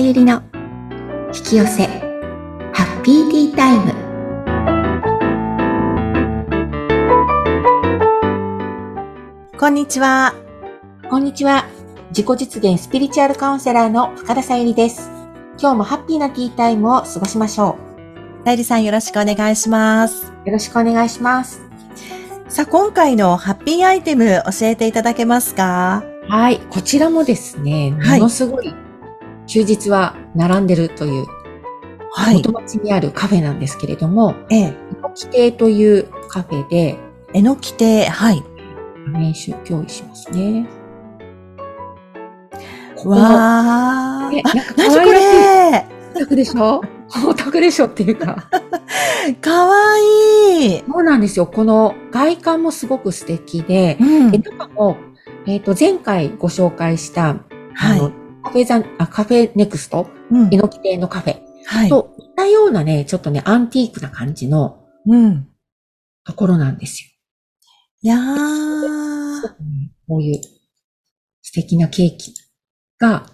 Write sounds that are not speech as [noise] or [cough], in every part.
ゆりの引き寄せハッピーティータイム。こんにちは。こんにちは。自己実現スピリチュアルカウンセラーの深田さゆりです。今日もハッピーなティータイムを過ごしましょさゆりさんよろしくお願いします。うよろしくお願いします。さあ、今回のハッピーアイテム教えていただけますか？はいこちらもですねはい。ものすごい休日は並んでるというは元。町にあるカフェなんですけれども、ええ、規定というカフェで、えのき亭、はい。練習共有しますね。わー。ね、あなんかこれ？オタクでしょ？オタクでしょっていうか。かわいい。そうなんですよ。この外観もすごく素敵で、うんで。中も、えっ、と、前回ご紹介した、はい。カフェザン、あ、カフェネクスト、うんえのき亭のカフェはい。と似たようなね、ちょっとね、アンティークな感じのうん。ところなんですよ。いやー。こういう素敵なケーキが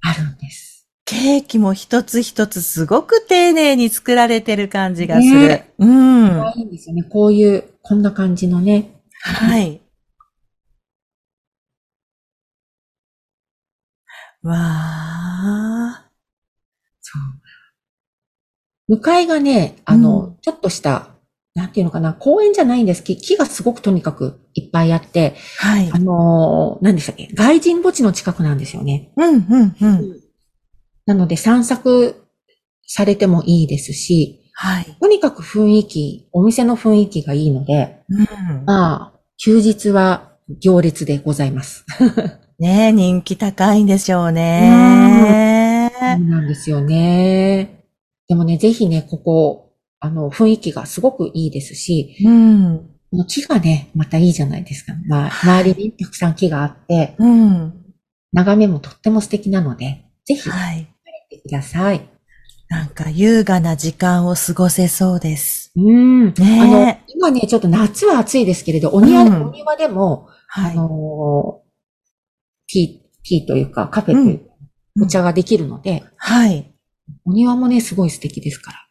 あるんです。ケーキも一つ一つすごく丁寧に作られてる感じがする。ねうん。可愛いんですよね。こういう、こんな感じのね。はい。わー。そう。向かいがね、あの、うちょっとした、なんていうのかな、公園じゃないんですけど、木がすごくとにかくいっぱいあって、はいあ。のー何でしたっけ外人墓地の近くなんですよね。うん、うん、うん。なので散策されてもいいですし、はい。とにかく雰囲気、お店の雰囲気がいいので、うん。まあ、休日は行列でございます。[laughs] ねえ、人気高いんでしょうね。そうなんですよね。でもね、ぜひね、ここ、あの、雰囲気がすごくいいですし、うん。この木がね、またいいじゃないですか。まあ、周りにたくさん木があって、うん。眺めもとっても素敵なので、ぜひ、行はい。ってください。なんか優雅な時間を過ごせそうです。うん。ねあの、今ね、ちょっと夏は暑いですけれど、お庭,、うんお庭でも、あはい。のーティー、ティーというか、カフェというか、うんお茶ができるので、はい。お庭もね、すごい素敵ですから。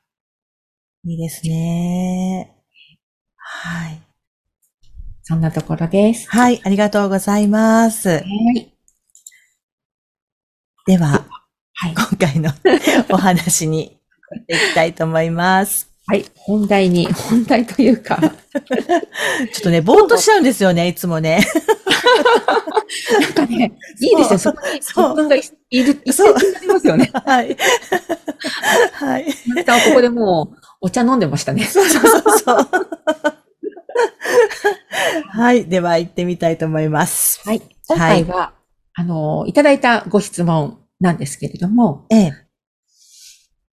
いいですね。はい。そんなところです。はい。ありがとうございます。はい。では、はい。今回のお話に行っていきたいと思います。はい。本題に、[laughs] 本題というか、[laughs] ちょっとね、ぼーっとしちゃうんですよね、いつもね。なんかね、いいですよ。そこに自分がいいる、一斉になりますよね。はい。はい。またここでもう、お茶飲んでましたね。そうそうそう。はい。では、行ってみたいと思います。はい。今回は、あの、いただいたご質問なんですけれども、ええ。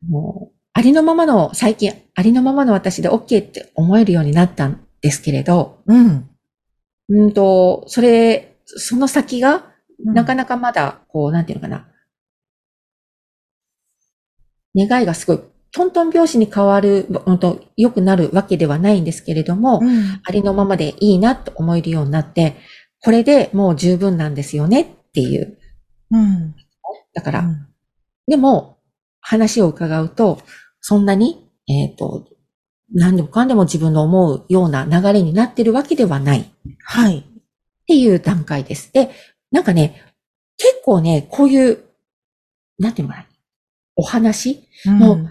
もう、ありのままの、最近、ありのままの私で OK って思えるようになったんですけれど、うん。うんと、それ、その先が、なかななかまだ、こう、なんていうのかな。願いがすごい、トントン拍子に変わる、うんと、良くなるわけではないんですけれども、うん。ありのままでいいなと思えるようになって、これでもう十分なんですよねっていう。うん。だから、うんでも、話を伺うと、そんなに、えっ、と、何でもかんでも自分の思うような流れになってるわけではないっはい。ていう段階です。で、なんかね、結構ね、こういう、なんていうのかな、お話？もう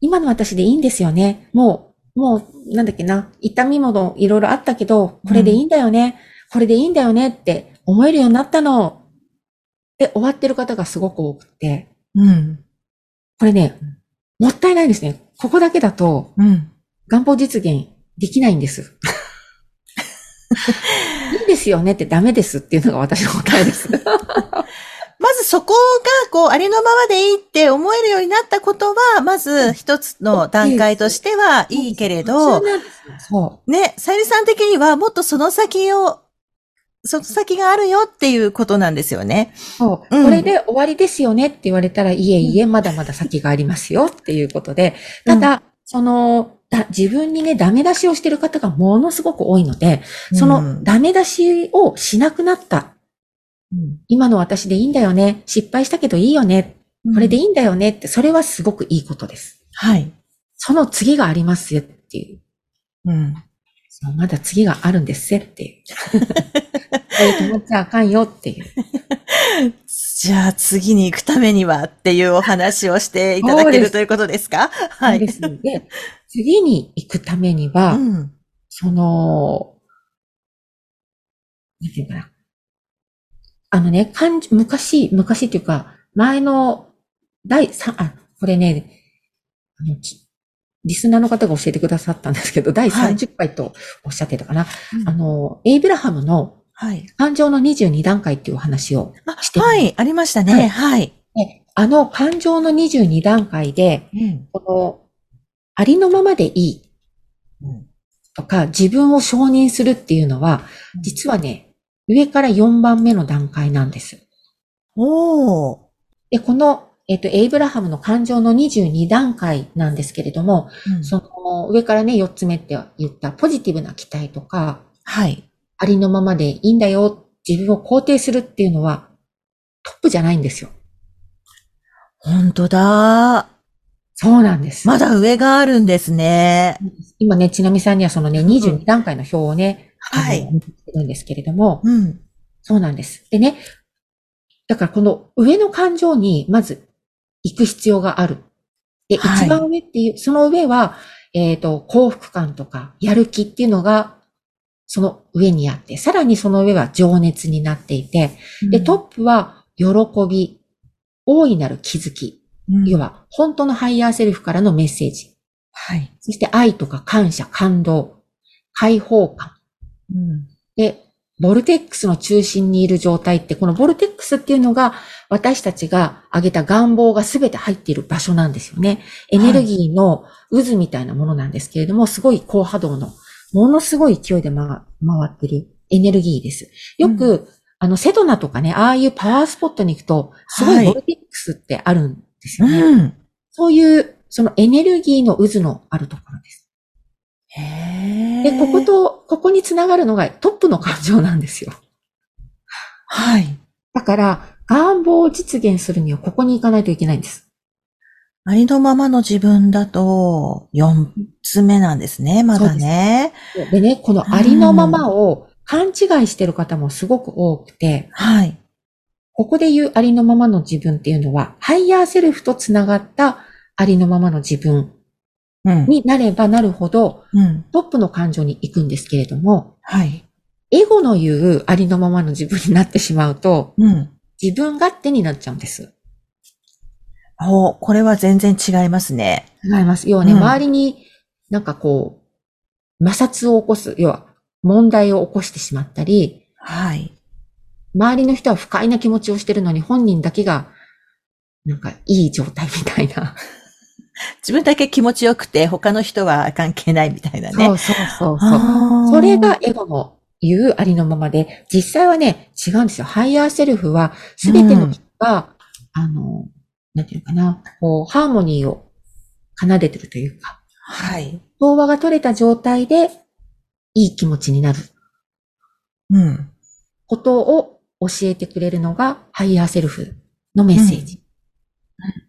今の私でいいんですよね。もう、もう、なんだっけな、痛みもいろいろあったけど、これでいいんだよね。これでいいんだよねって思えるようになったの。で、終わってる方がすごく多くて、うん。これね、もったいないですね。ここだけだと、うん。願望実現できないんです。[laughs] いいですよねってダメですっていうのが私の答えです。[laughs] まずそこが、こう、ありのままでいいって思えるようになったことは、まず一つの段階としてはいいけれどね、さゆりさん的にはもっとその先を、その先があるよっていうことなんですよね。う。そう。うんこれで終わりですよねって言われたら、いえいえ、まだまだ先がありますよっていうことで、ただ、その、だ自分にね、ダメ出しをしてる方がものすごく多いので、そのダメ出しをしなくなったうん今の私でいいんだよね。失敗したけどいいよね。これでいいんだよねって、それはすごくいいことです。はい。その次がありますよっていう。うん。まだ次があるんですせっていう。これ止まっちゃあかんよっていう。じゃあ次に行くためにはっていうお話をしていただけるということですか？はい。ですので、次に行くためには、うん。その、なんていうかな。あのね、漢字、昔、昔っていうか、前の第三、あ、これね、あの、ちリスナーの方が教えてくださったんですけど、第はい30回とおっしゃってたかな。あの、エイブラハムのはい。感情の22段階っていうお話をあしてはい、ありましたね。はい。であの感情の22段階で、うん。この、ありのままでいいとか、自分を承認するっていうのは、実はね、上から4番目の段階なんです。おー。で、この、えっ、と、エイブラハムの感情の22段階なんですけれども、うんその上からね、4つ目って言ったポジティブな期待とか、はい。ありのままでいいんだよ、自分を肯定するっていうのは、トップじゃないんですよ。本当だ。そうなんです。まだ上があるんですね。今ね、ちなみさんにはそのね、22段階の表をね、はいあの見てるんですけれども、うん。そうなんです。でね、だからこの上の感情にまず行く必要がある。で、はい一番上っていう、その上は、えっ、と、幸福感とか、やる気っていうのが、その上にあって、さらにその上は情熱になっていて、で、トップは喜び、大いなる気づき、うん要は本当の higher self からのメッセージ。はい。そして愛とか感謝、感動、解放感。うん。で、 vortex の中心にいる状態って、この vortex っていうのが、私たちが挙げた願望が全て入っている場所なんですよね。エネルギーの渦みたいなものなんですけれども、すごい高波動の、ものすごい勢いで回回ってるエネルギーです。よく、あの、セドナとかね、ああいうパワースポットに行くと、すごはいいボルテックスってあるんですよね。うん。そういう、そのエネルギーの渦のあるところです。へで、ここと、ここにつながるのがトップの感情なんですよ。はい。だから、願望を実現するにはここに行かないといけないんです。ありのままの自分だと、4つ目なんですね、まだね。でね、このありのままを勘違いしてる方もすごく多くて、はい。ここで言うありのままの自分っていうのは、 higher self とつながったありのままの自分うん。になればなるほど、うん。トップの感情に行くんですけれども、はい。エゴの言うありのままの自分になってしまうと、うん。自分勝手になっちゃうんです。おこれは全然違いますね。違います。要はね、うん周りになんかこう、摩擦を起こす、要は問題を起こしてしまったり、はい。周りの人は不快な気持ちをしてるのに本人だけが、なんかいい状態みたいな。[laughs] 自分だけ気持ちよくて、他の人は関係ないみたいなね。そうそうそうそう。それがエゴの言うありのままで、実際はね、違うんですよ。 higher self は、すべての人が、あの、なんていうかな、こう、ハーモニーを奏でてるというか、はい。調和が取れた状態で、いい気持ちになるうん。ことを教えてくれるのが、 higher self のメッセージ。いや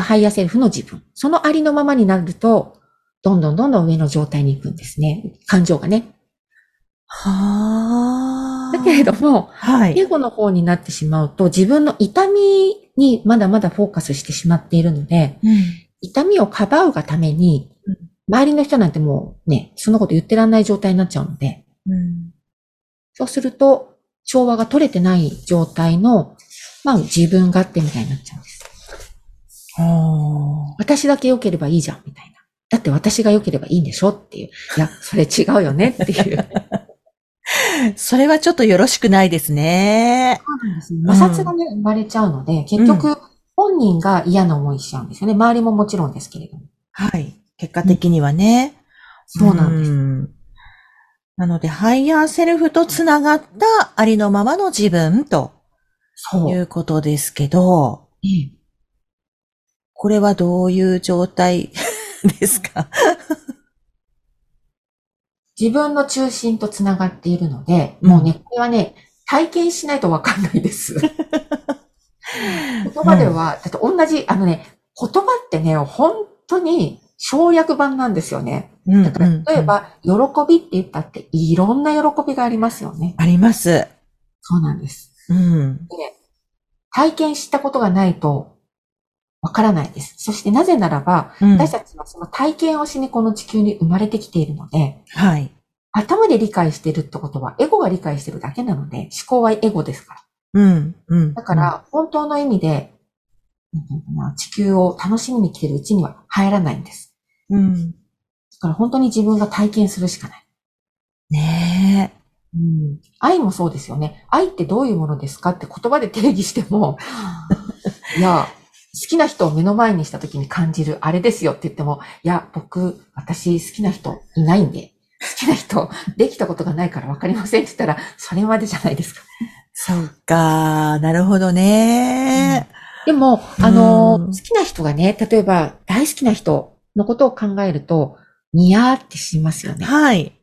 higher self の自分。そのありのままになると、どんどんどんどん上の状態に行くんですね。感情がね。はあ。だけれども、はい。エゴの方になってしまうと、自分の痛みにまだまだフォーカスしてしまっているので、うん。痛みをかばうがためにうん、周りの人なんてもうね、そんなこと言ってらんない状態になっちゃうので、うん。そうすると、調和が取れてない状態の、まあ自分勝手みたいになっちゃうんです。私だけ良ければいいじゃん、みたいな。だって私が良ければいいんでしょっていう。いや、[laughs] それ違うよねっていう。[laughs] それはちょっとよろしくないですね。摩擦がね、生まれちゃうので、結局、本人が嫌な思いしちゃうんですよね。周りももちろんですけれども。はい。結果的にはね。そうなんです。んなので、 higher self とつながったありのままの自分とそう。いうことですけど、ええこれはどういう状態 [laughs] ですか？自分の中心とつながっているので、うんもうね、これはね、体験しないとわかんないです。[laughs] 言葉では、だって同じ、あのね、言葉ってね、本当に省略版なんですよね。うんだから、うん例えば、喜びって言ったって、いろんな喜びがありますよね。あります。そうなんです。うん。で体験したことがないと、わからないです。そしてなぜならば、うん私たちはその体験をしにこの地球に生まれてきているので、はい。頭で理解してるってことは、エゴが理解してるだけなので、思考はエゴですから。うん。うん。だから、本当の意味で、なんていうのかな地球を楽しみに来てるうちには入らないんです。うん。だから本当に自分が体験するしかない。ねうん、愛もそうですよね。愛ってどういうものですかって言葉で定義しても、[laughs] いや、好きな人を目の前にした時に感じるあれですよって言っても、いや、僕、私好きな人いないんで、好きな人できたことがないから分かりませんって言ったら、それまでじゃないですか。そうか。なるほどね。でも、あの、うん好きな人がね、例えば大好きな人のことを考えると、ニヤーってしますよね。はい。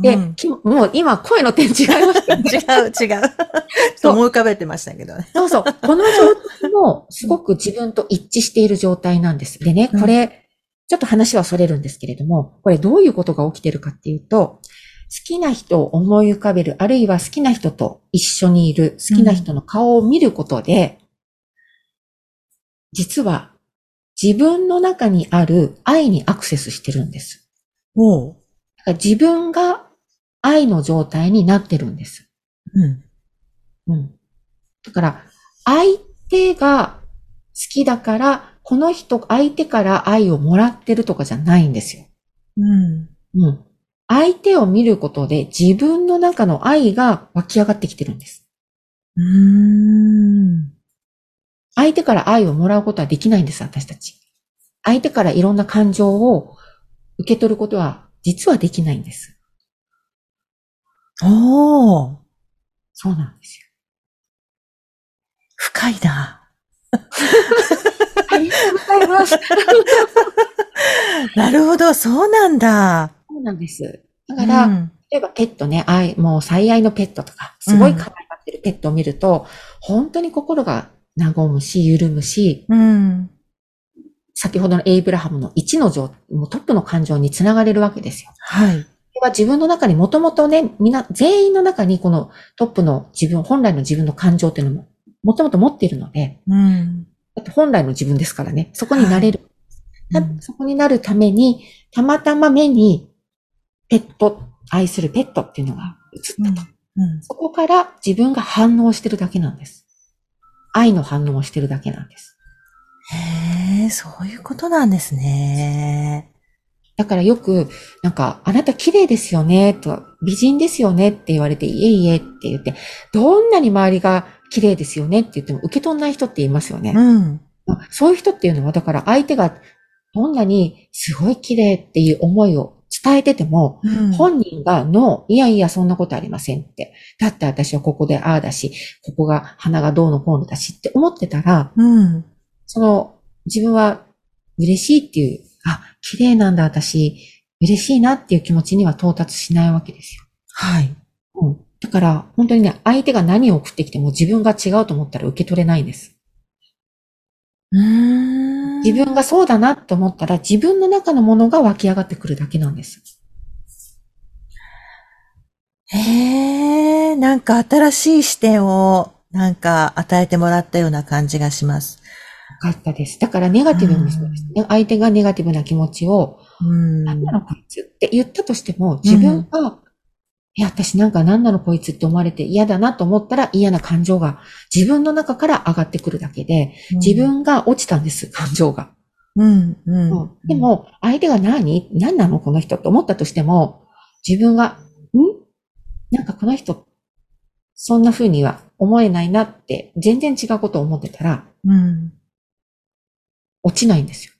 で、うんきもう今声の点違いましたね。違う、違う。[laughs] と思い浮かべてましたけどね。そうそう。この状態もすごく自分と一致している状態なんです。でね、これ、ちょっと話はそれるんですけれども、これどういうことが起きてるかっていうと、好きな人を思い浮かべる、あるいは好きな人と一緒にいる、好きな人の顔を見ることで、実は自分の中にある愛にアクセスしてるんです。おう。自分が愛の状態になってるんです。うん。うん。だから、相手が好きだから、この人、相手から愛をもらってるとかじゃないんですよ。うん。うん。相手を見ることで自分の中の愛が湧き上がってきてるんです。うーん。相手から愛をもらうことはできないんです、私たち。相手からいろんな感情を受け取ることは実はできないんです。おー。そうなんですよ。深いな。ありがとうございます。[laughs] なるほど、そうなんだ。そうなんです。だから、うん例えばペットね、愛、もう最愛のペットとか、すごい可愛がってるペットを見ると、本当に心が和むし、緩むし、うん。先ほどのエイブラハムの1の情、もうトップの感情につながれるわけですよ。はい。は自分の中にもともとね、みんな、全員の中にこのトップの自分、本来の自分の感情っていうのも、もともと持っているので、うん。だって本来の自分ですからね、そこになれる。たうんそこになるために、たまたま目に、ペット、愛するペットっていうのが映ったと。うん。そこから自分が反応してるだけなんです。愛の反応をしてるだけなんです。へえ、そういうことなんですね。だからよく、なんか、あなた綺麗ですよね、とか、美人ですよねって言われて、いえいえって言って、どんなに周りが綺麗ですよねって言っても受け取んない人って言いますよね。うん。そういう人っていうのは、だから相手がどんなにすごい綺麗っていう思いを伝えてても、うん本人が、の、いやいや、そんなことありませんって。だって私はここでああだし、ここが鼻がどうのこうのだしって思ってたら、うん。その、自分は嬉しいっていう、あ、綺麗なんだ私、嬉しいなっていう気持ちには到達しないわけですよ。はい。うん。だから、本当にね、相手が何を送ってきても自分が違うと思ったら受け取れないんです。うーん。自分がそうだなと思ったら自分の中のものが湧き上がってくるだけなんです。へえ、なんか新しい視点を、なんか与えてもらったような感じがします。よかったです。だからネガティブにそうですね。相手がネガティブな気持ちを、うん。何なのこいつって言ったとしても、自分が、いや、私なんか何なのこいつって思われて嫌だなと思ったら嫌な感情が自分の中から上がってくるだけで、自分が落ちたんです、感情が。うん、うん。うんで、も、相手が何？何なのこの人って思ったとしても、自分が、ん？なんかこの人、そんな風には思えないなって、全然違うことを思ってたら、うん。落ちないんですよ。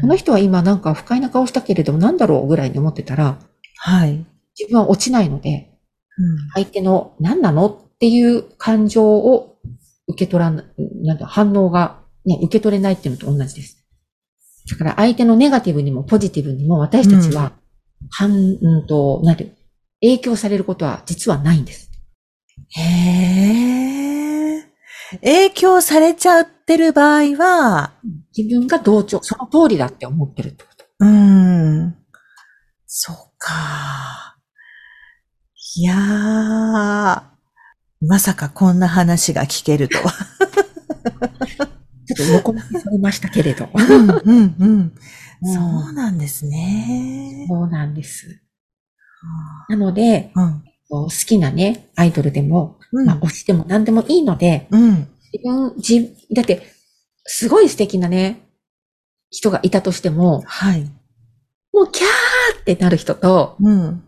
この人は今なんか不快な顔したけれども、なんだろうぐらいに思ってたら、はい。自分は落ちないので、うん相手の何なのっていう感情を受け取らな、なんだ、反応がね、受け取れないっていうのと同じです。だから相手のネガティブにもポジティブにも私たちは、反、うんと、なんていう、影響されることは実はないんです。へえ。影響されちゃってる場合は、自分が同調、その通りだって思ってるってこと。うーん。そうか。いやー、まさかこんな話が聞けるとは。[laughs] ちょっと横向きされましたけれど。うん、うん、うん。うんそうなんですね。そうなんです。なので、うん。好きなね、アイドルでも、うんまあ、推しても何でもいいので、うん。自分、自、だって、すごい素敵なね、人がいたとしても、はい。もうキャーってなる人と、うん。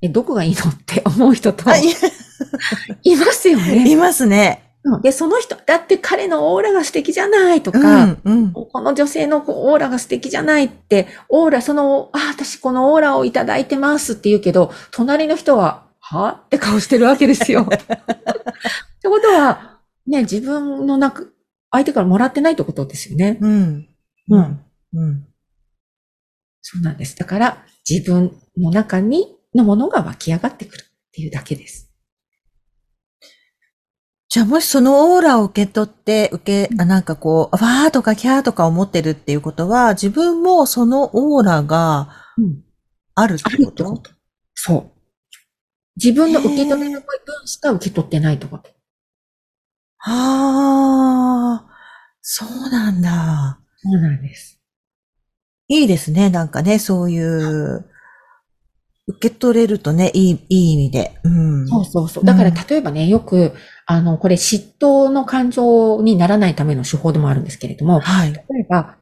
え、どこがいいのって思う人と、あい [laughs] いますよね。いますね。うんで、その人、だって彼のオーラが素敵じゃないとか、うん、うん。この女性のオーラが素敵じゃないって、オーラ、その、あ、私このオーラをいただいてますって言うけど、隣の人は、は？って顔してるわけですよ。[laughs] ってことは、ね、自分の中、相手からもらってないってことですよね。うん。うん。うん。そうなんです。だから、自分の中に、のものが湧き上がってくるっていうだけです。じゃあもしそのオーラを受け取って、受け、あなんかこう、わーとかキャーとか思ってるっていうことは、自分もそのオーラがうん。あるってあることってこと。そう。自分の受け取れる分しか受け取ってないと。ああ、そうなんだ。そうなんです。いいですね。なんかね、そういう、受け取れるとね、いい、いい意味で。うん。そうそうそう。だからうん例えばね、よく、あの、これ嫉妬の感情にならないための手法でもあるんですけれども、はい。例えば、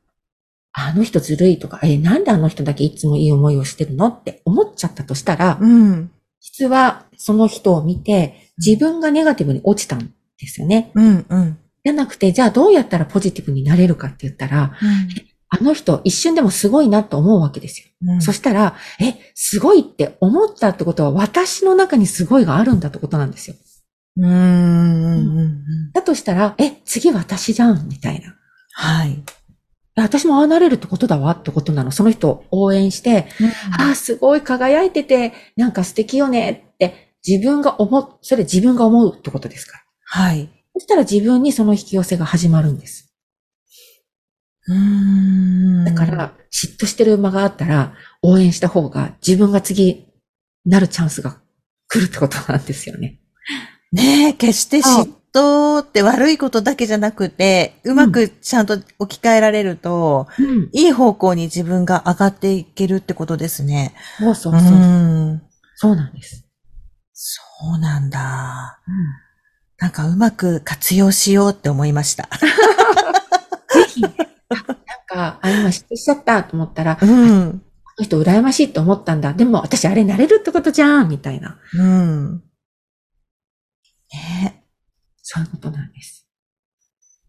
あの人ずるいとか、え、なんであの人だけいつもいい思いをしてるのって思っちゃったとしたら、うん。実はその人を見て自分がネガティブに落ちたんですよね。うん、うん。じゃなくて、じゃあどうやったらポジティブになれるかって言ったら、あの人一瞬でもすごいなと思うわけですよ。うん。そしたら、え、すごいって思ったってことは私の中にすごいがあるんだってことなんですよ。うん、うん、うん。だとしたら、え、次私じゃんみたいな。はい。え私もああなれるってことだわってことなの。その人を応援して、ああ、すごい輝いてて、なんか素敵よねって自分が思う、それ自分が思うってことですから。はい。そしたら自分にその引き寄せが始まるんです。うん。だから、嫉妬してる間があったら、応援した方が自分が次なるチャンスが来るってことなんですよね。ねえ、決して嫉妬って悪いことだけじゃなくて、うまくちゃんと置き換えられると、うん。いい方向に自分が上がっていけるってことですね。そうそうそう。ん。そうなんです。そうなんだ。なんかうまく活用しようって思いました。ぜひ、あなんか、あ、今嫉妬しちゃったと思ったら、こうん。の人羨ましいと思ったんだ。でも私あれなれるってことじゃんみたいな。うん。ねそういうことなんです。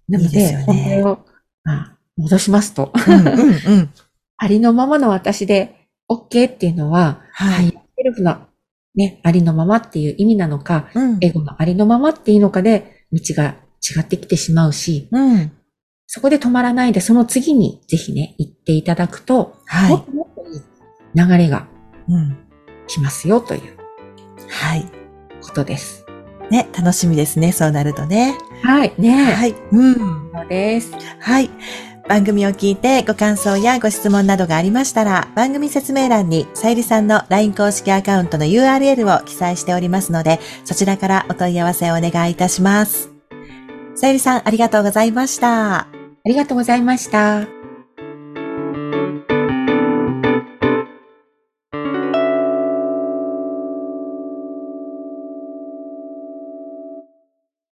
なので、いいでね本題を、まあ、戻しますと、うんうんうん。[laughs] ありのままの私で OK っていうのは、はい。セルフのね、ありのままっていう意味なのか、うん。エゴのありのままっていうのかで、道が違ってきてしまうし、うん。そこで止まらないで、その次にぜひね、行っていただくと、はい。もっともっといい流れがうん。来ますよというはい。ことです。ね、楽しみですね、そうなるとね。はい、ねはい。うん。そうです。はい。番組を聞いてご感想やご質問などがありましたら、番組説明欄にさゆりさんの LINE 公式アカウントの URL を記載しておりますので、そちらからお問い合わせをお願いいたします。さゆりさん、ありがとうございました。ありがとうございました。